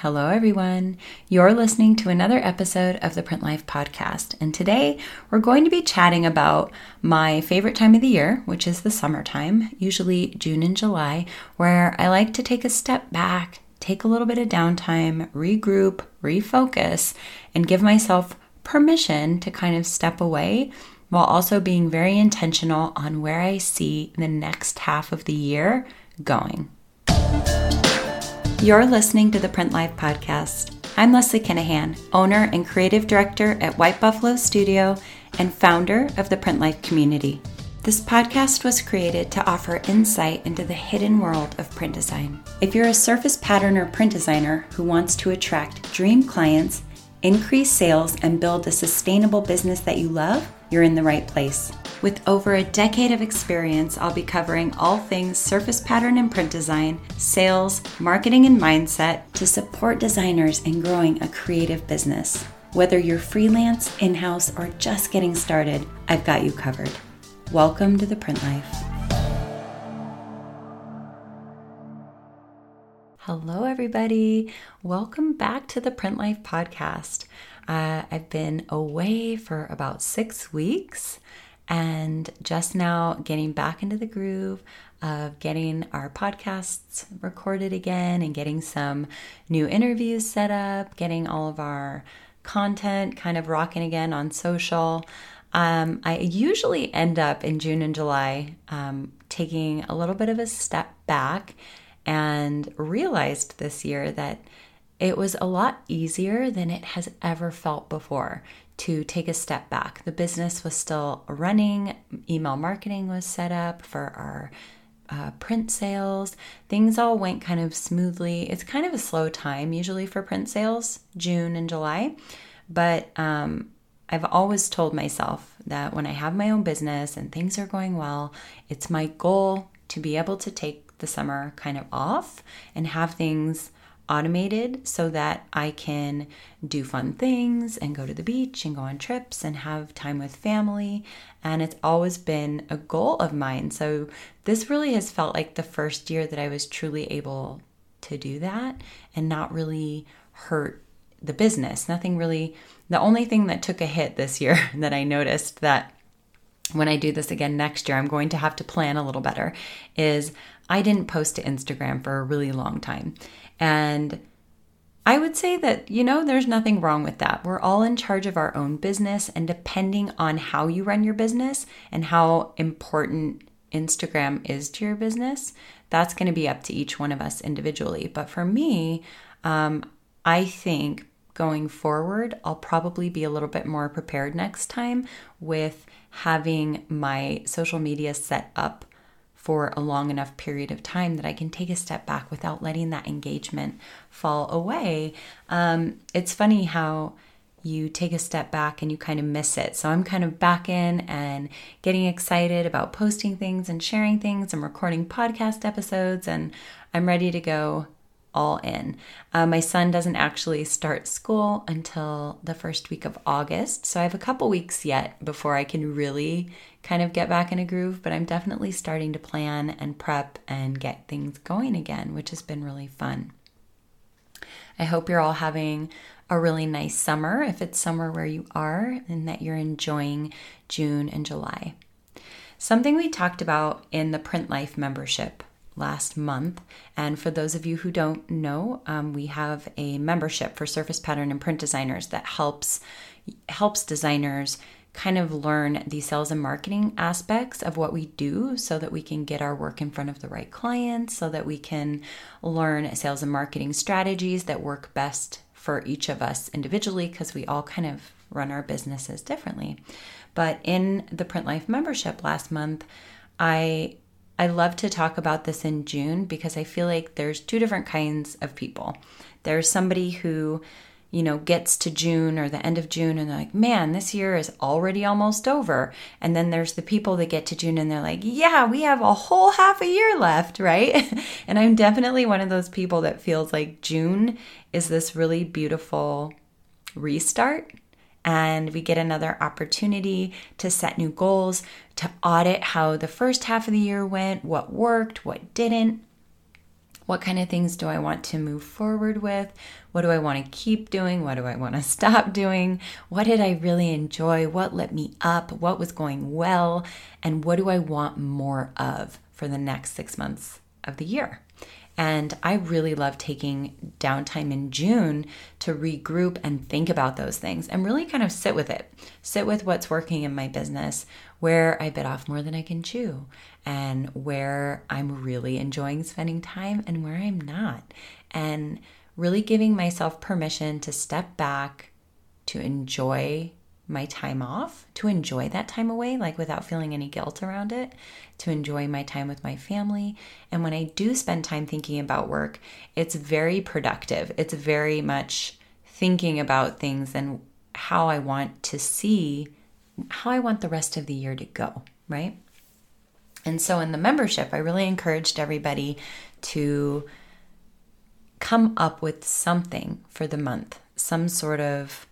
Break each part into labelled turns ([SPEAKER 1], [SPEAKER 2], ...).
[SPEAKER 1] Hello, everyone. You're listening to another episode of the Print Life podcast. And today we're going to be chatting about my favorite time of the year, which is the summertime, usually June and July, where I like to take a step back, take a little bit of downtime, regroup, refocus, and give myself permission to kind of step away while also being very intentional on where I see the next half of the year going. You're listening to the Print Life Podcast. I'm Leslie Kinahan, owner and creative director at White Buffalo Studio and founder of the Print Life community. This podcast was created to offer insight into the hidden world of print design. If you're a surface pattern or print designer who wants to attract dream clients, increase sales, and build a sustainable business that you love, you're in the right place. With over a decade of experience, I'll be covering all things surface pattern and print design, sales, marketing, and mindset to support designers in growing a creative business. Whether you're freelance, in house, or just getting started, I've got you covered. Welcome to the Print Life. Hello, everybody. Welcome back to the Print Life podcast. Uh, I've been away for about six weeks and just now getting back into the groove of getting our podcasts recorded again and getting some new interviews set up, getting all of our content kind of rocking again on social. Um, I usually end up in June and July um, taking a little bit of a step back and realized this year that it was a lot easier than it has ever felt before to take a step back. The business was still running, email marketing was set up for our uh, print sales. Things all went kind of smoothly. It's kind of a slow time usually for print sales, June and July. But um, I've always told myself that when I have my own business and things are going well, it's my goal to be able to take the summer kind of off and have things automated so that I can do fun things and go to the beach and go on trips and have time with family. And it's always been a goal of mine. So this really has felt like the first year that I was truly able to do that and not really hurt the business. Nothing really, the only thing that took a hit this year that I noticed that when I do this again next year, I'm going to have to plan a little better is I didn't post to Instagram for a really long time. And I would say that, you know, there's nothing wrong with that. We're all in charge of our own business, and depending on how you run your business and how important Instagram is to your business, that's going to be up to each one of us individually. But for me, um, I think going forward, I'll probably be a little bit more prepared next time with having my social media set up for a long enough period of time that I can take a step back without letting that engagement fall away. Um, it's funny how you take a step back and you kind of miss it. So I'm kind of back in and getting excited about posting things and sharing things and recording podcast episodes, and I'm ready to go all in. Uh, my son doesn't actually start school until the first week of August, so I have a couple weeks yet before I can really kind of get back in a groove, but I'm definitely starting to plan and prep and get things going again, which has been really fun. I hope you're all having a really nice summer if it's summer where you are and that you're enjoying June and July. Something we talked about in the Print Life membership last month. And for those of you who don't know, um, we have a membership for surface pattern and print designers that helps helps designers kind of learn the sales and marketing aspects of what we do so that we can get our work in front of the right clients, so that we can learn sales and marketing strategies that work best for each of us individually because we all kind of run our businesses differently. But in the Print Life membership last month, I I love to talk about this in June because I feel like there's two different kinds of people. There's somebody who, you know, gets to June or the end of June and they're like, man, this year is already almost over. And then there's the people that get to June and they're like, yeah, we have a whole half a year left, right? and I'm definitely one of those people that feels like June is this really beautiful restart and we get another opportunity to set new goals, to audit how the first half of the year went, what worked, what didn't. What kind of things do I want to move forward with? What do I want to keep doing? What do I want to stop doing? What did I really enjoy? What lit me up? What was going well? And what do I want more of for the next six months of the year? And I really love taking downtime in June to regroup and think about those things and really kind of sit with it. Sit with what's working in my business, where I bit off more than I can chew, and where I'm really enjoying spending time and where I'm not. And really giving myself permission to step back, to enjoy my time off, to enjoy that time away, like without feeling any guilt around it, to enjoy my time with my family. And when I do spend time thinking about work, it's very productive. It's very much thinking about things and how I want to see, how I want the rest of the year to go, right? And so in the membership, I really encouraged everybody to come up with something for the month, some sort of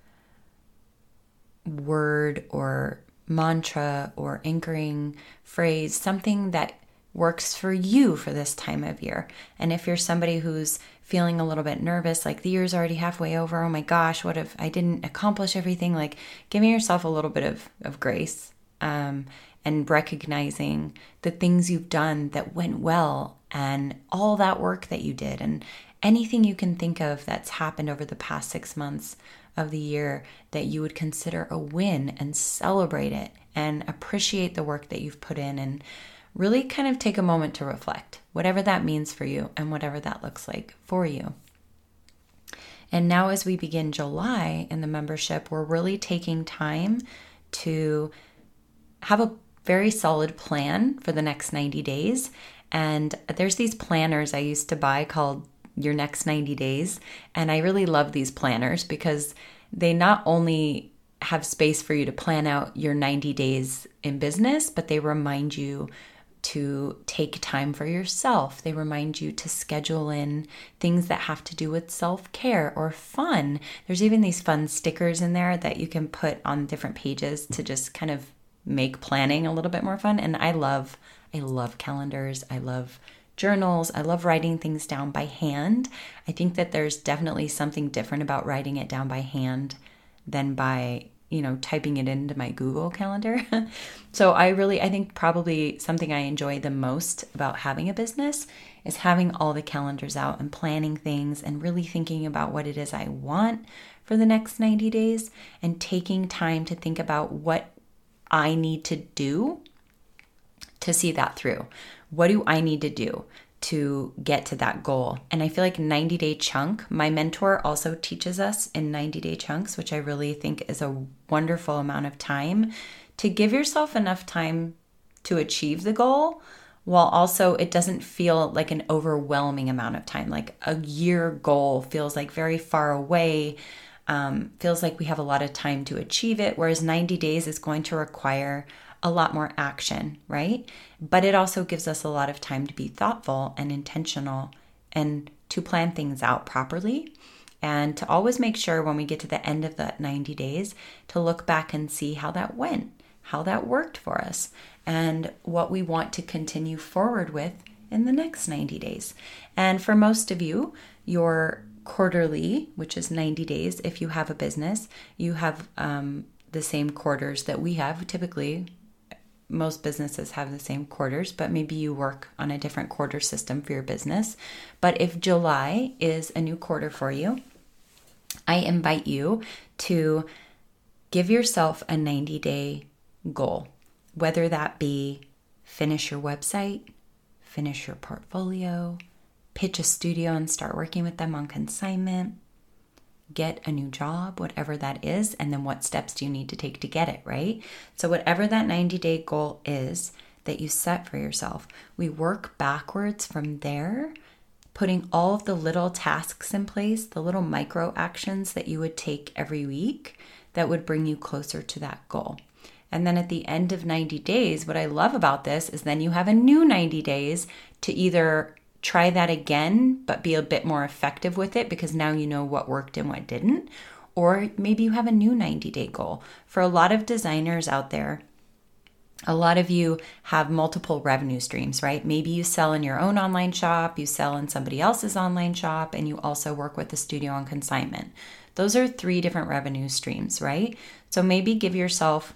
[SPEAKER 1] word or mantra or anchoring phrase, something that works for you for this time of year. And if you're somebody who's feeling a little bit nervous, like the year's already halfway over, oh my gosh, what if I didn't accomplish everything? Like giving yourself a little bit of, of grace um, and recognizing the things you've done that went well and all that work that you did and anything you can think of that's happened over the past six months of the year that you would consider a win and celebrate it and appreciate the work that you've put in and really kind of take a moment to reflect, whatever that means for you and whatever that looks like for you. And now, as we begin July in the membership, we're really taking time to have a very solid plan for the next 90 days. And there's these planners I used to buy called Your Next 90 Days. And I really love these planners because they not only have space for you to plan out your 90 days in business, but they remind you to take time for yourself. They remind you to schedule in things that have to do with self care or fun. There's even these fun stickers in there that you can put on different pages to just kind of make planning a little bit more fun. And I love, I love calendars. I love journals. I love writing things down by hand. I think that there's definitely something different about writing it down by hand than by you know typing it into my google calendar so i really i think probably something i enjoy the most about having a business is having all the calendars out and planning things and really thinking about what it is i want for the next 90 days and taking time to think about what i need to do to see that through what do i need to do to get to that goal. And I feel like 90 day chunk, my mentor also teaches us in 90 day chunks, which I really think is a wonderful amount of time to give yourself enough time to achieve the goal while also it doesn't feel like an overwhelming amount of time. Like a year goal feels like very far away. Um, feels like we have a lot of time to achieve it, whereas 90 days is going to require a lot more action, right? But it also gives us a lot of time to be thoughtful and intentional and to plan things out properly and to always make sure when we get to the end of that 90 days to look back and see how that went, how that worked for us, and what we want to continue forward with in the next 90 days. And for most of you, your quarterly, which is 90 days, if you have a business, you have um, the same quarters that we have typically most businesses have the same quarters, but maybe you work on a different quarter system for your business. But if July is a new quarter for you, I invite you to give yourself a 90 day goal, whether that be finish your website, finish your portfolio, pitch a studio and start working with them on consignment, get a new job, whatever that is, and then what steps do you need to take to get it, right? So, whatever that 90 day goal is that you set for yourself, we work backwards from there, putting all of the little tasks in place, the little micro actions that you would take every week that would bring you closer to that goal. And then at the end of 90 days, what I love about this is then you have a new 90 days to either try that again, but be a bit more effective with it because now you know what worked and what didn't. Or maybe you have a new 90 day goal. For a lot of designers out there, a lot of you have multiple revenue streams, right? Maybe you sell in your own online shop, you sell in somebody else's online shop, and you also work with the studio on consignment. Those are three different revenue streams, right? So maybe give yourself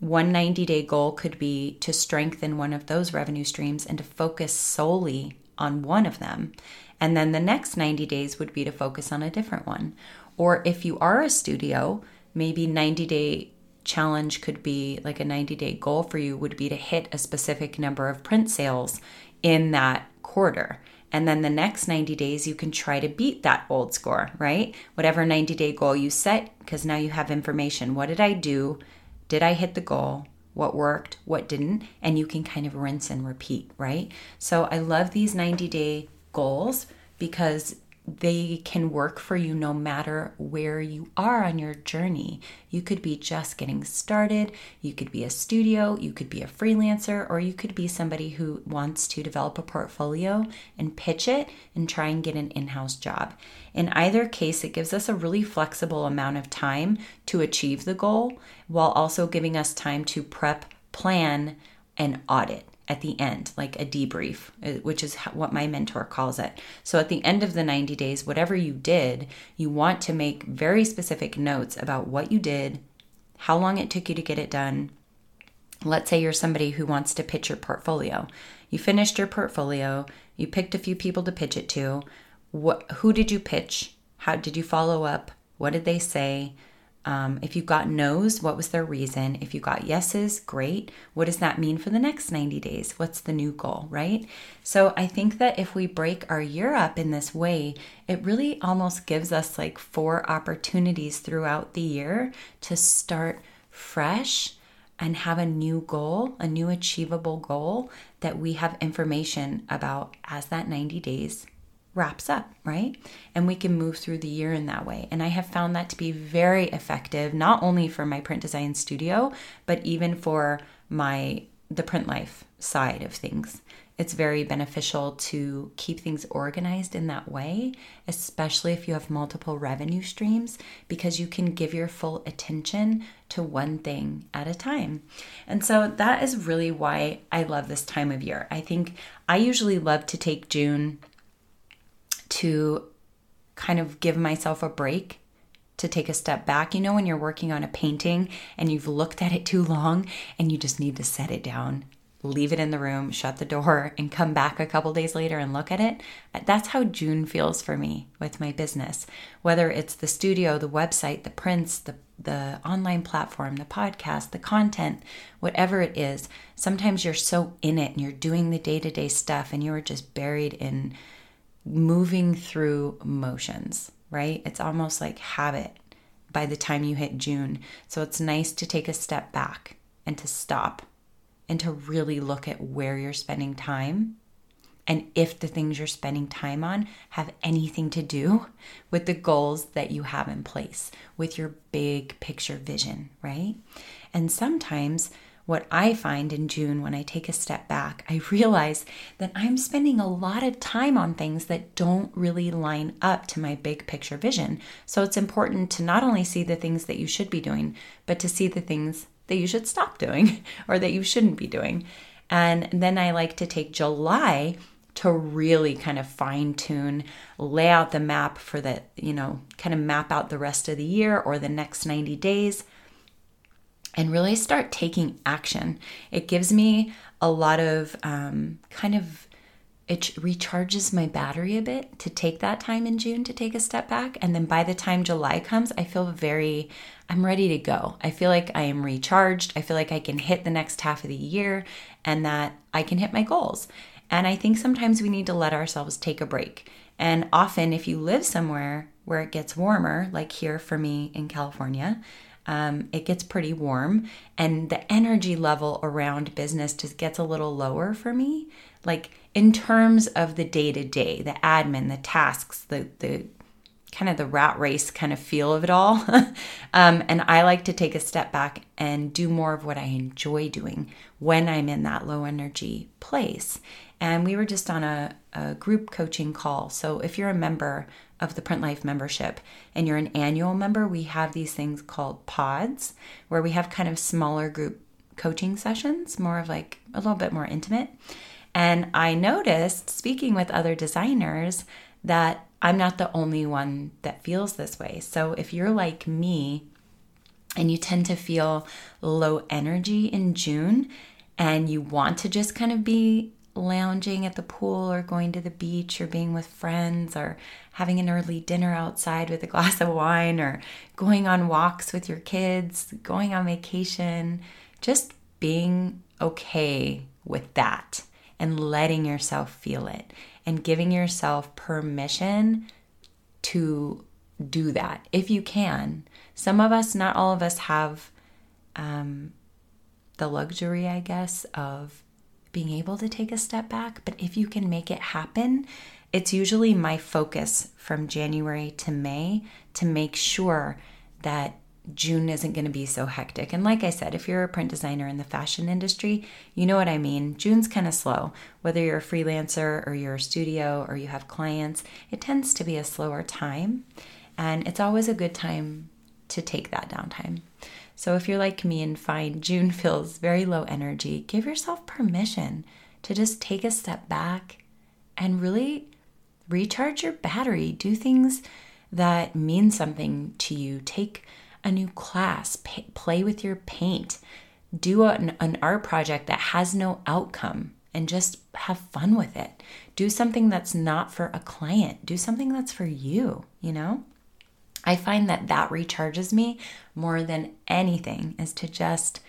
[SPEAKER 1] one 90 day goal could be to strengthen one of those revenue streams and to focus solely on one of them. And then the next 90 days would be to focus on a different one. Or if you are a studio, maybe 90 day challenge could be like a 90 day goal for you would be to hit a specific number of print sales in that quarter. And then the next 90 days, you can try to beat that old score, right? Whatever 90 day goal you set, because now you have information. What did I do? Did I hit the goal? What worked? What didn't? And you can kind of rinse and repeat, right? So I love these 90 day goals because they can work for you no matter where you are on your journey. You could be just getting started, you could be a studio, you could be a freelancer, or you could be somebody who wants to develop a portfolio and pitch it and try and get an in house job. In either case, it gives us a really flexible amount of time to achieve the goal while also giving us time to prep, plan, and audit at the end, like a debrief, uh, which is what my mentor calls it. So at the end of the 90 days, whatever you did, you want to make very specific notes about what you did, how long it took you to get it done. Let's say you're somebody who wants to pitch your portfolio. You finished your portfolio, you picked a few people to pitch it to. What who did you pitch? How did you follow up? What did they say? Um, if you got no's, what was their reason? If you got yeses, great. What does that mean for the next 90 days? What's the new goal, right? So I think that if we break our year up in this way, it really almost gives us like four opportunities throughout the year to start fresh and have a new goal, a new achievable goal that we have information about as that 90 days wraps up, right? And we can move through the year in that way. And I have found that to be very effective, not only for my print design studio, but even for my the print life side of things. It's very beneficial to keep things organized in that way, especially if you have multiple revenue streams, because you can give your full attention to one thing at a time. And so that is really why I love this time of year. I think I usually love to take June to kind of give myself a break to take a step back. You know, when you're working on a painting and you've looked at it too long and you just need to set it down, leave it in the room, shut the door, and come back a couple days later and look at it. That's how June feels for me with my business. Whether it's the studio, the website, the prints, the the online platform, the podcast, the content, whatever it is, sometimes you're so in it and you're doing the day to day stuff and you're just buried in moving through motions, right? It's almost like habit by the time you hit June. So it's nice to take a step back and to stop and to really look at where you're spending time and if the things you're spending time on have anything to do with the goals that you have in place, with your big picture vision, right? And sometimes what I find in June when I take a step back, I realize that I'm spending a lot of time on things that don't really line up to my big picture vision. So it's important to not only see the things that you should be doing, but to see the things that you should stop doing or that you shouldn't be doing. And then I like to take July to really kind of fine tune, lay out the map for the, you know, kind of map out the rest of the year or the next 90 days and really start taking action. It gives me a lot of um, kind of it recharges my battery a bit to take that time in June to take a step back. And then by the time July comes, I feel very, I'm ready to go. I feel like I am recharged. I feel like I can hit the next half of the year and that I can hit my goals. And I think sometimes we need to let ourselves take a break. And often, if you live somewhere where it gets warmer, like here for me in California, um, it gets pretty warm and the energy level around business just gets a little lower for me. Like in terms of the day to day the admin the tasks the the kind of the rat race kind of feel of it all um, and i like to take a step back and do more of what i enjoy doing when i'm in that low energy place and we were just on a, a group coaching call so if you're a member of the Print Life membership and you're an annual member, we have these things called pods where we have kind of smaller group coaching sessions, more of like a little bit more intimate. And I noticed speaking with other designers that I'm not the only one that feels this way. So if you're like me and you tend to feel low energy in June and you want to just kind of be lounging at the pool or going to the beach or being with friends or having an early dinner outside with a glass of wine or going on walks with your kids, going on vacation, just being okay with that and letting yourself feel it and giving yourself permission to do that if you can. Some of us, not all of us, have um, the luxury, I guess, of being able to take a step back. But if you can make it happen, it's usually my focus from January to May to make sure that June isn't going to be so hectic. And like I said, if you're a print designer in the fashion industry, you know what I mean. June's kind of slow. Whether you're a freelancer or you're a studio or you have clients, it tends to be a slower time. And it's always a good time to take that downtime. So if you're like me and find June feels very low energy, give yourself permission to just take a step back and really recharge your battery. Do things that mean something to you. Take a new class, pay, play with your paint, do an, an art project that has no outcome and just have fun with it. Do something that's not for a client, do something that's for you, you know? I find that that recharges me more than anything is to just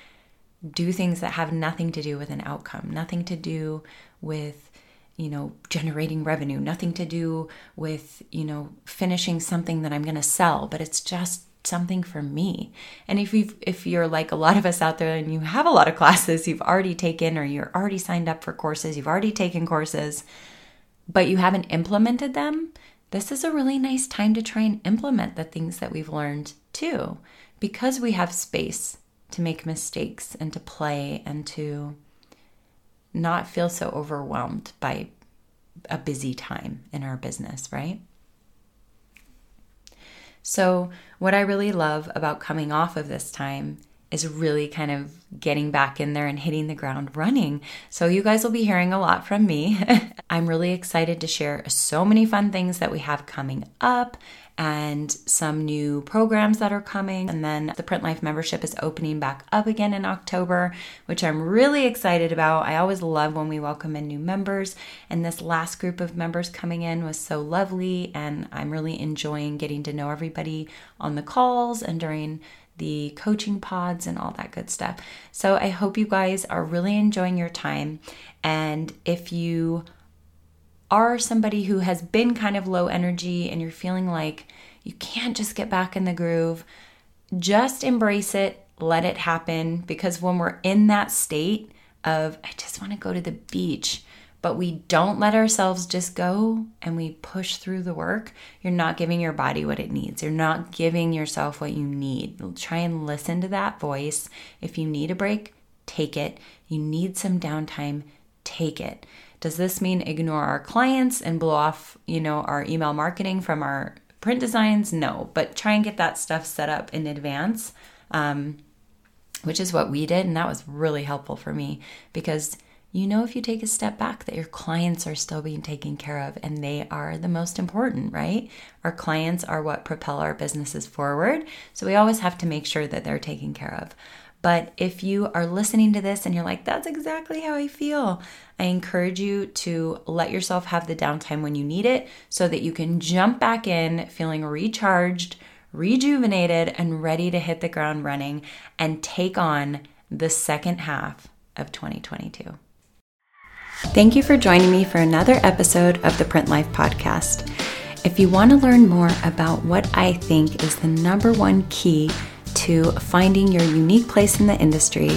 [SPEAKER 1] do things that have nothing to do with an outcome, nothing to do with you know generating revenue, nothing to do with you know finishing something that I'm going to sell, but it's just something for me. And if you if you're like a lot of us out there and you have a lot of classes you've already taken or you're already signed up for courses, you've already taken courses, but you haven't implemented them, this is a really nice time to try and implement the things that we've learned too, because we have space to make mistakes and to play and to not feel so overwhelmed by a busy time in our business, right? So, what I really love about coming off of this time is really kind of getting back in there and hitting the ground running. So, you guys will be hearing a lot from me. I'm really excited to share so many fun things that we have coming up and some new programs that are coming. And then the Print Life membership is opening back up again in October, which I'm really excited about. I always love when we welcome in new members, and this last group of members coming in was so lovely, and I'm really enjoying getting to know everybody on the calls and during the coaching pods and all that good stuff. So I hope you guys are really enjoying your time. And if you are somebody who has been kind of low energy and you're feeling like you can't just get back in the groove, just embrace it, let it happen. Because when we're in that state of, I just want to go to the beach, but we don't let ourselves just go and we push through the work, you're not giving your body what it needs. You're not giving yourself what you need. Try and listen to that voice. If you need a break, take it. You need some downtime, take it. Does this mean ignore our clients and blow off, you know, our email marketing from our print designs? No, but try and get that stuff set up in advance, um, which is what we did. And that was really helpful for me because you know, if you take a step back, that your clients are still being taken care of and they are the most important, right? Our clients are what propel our businesses forward. So we always have to make sure that they're taken care of. But if you are listening to this and you're like, that's exactly how I feel, I encourage you to let yourself have the downtime when you need it so that you can jump back in feeling recharged, rejuvenated, and ready to hit the ground running and take on the second half of 2022. Thank you for joining me for another episode of the Print Life Podcast. If you want to learn more about what I think is the number one key to finding your unique place in the industry,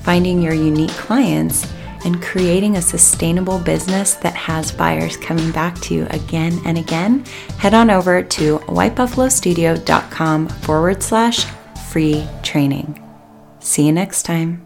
[SPEAKER 1] finding your unique clients, and creating a sustainable business that has buyers coming back to you again and again, head on over to whitebuffalostudio.com forward slash free training. See you next time.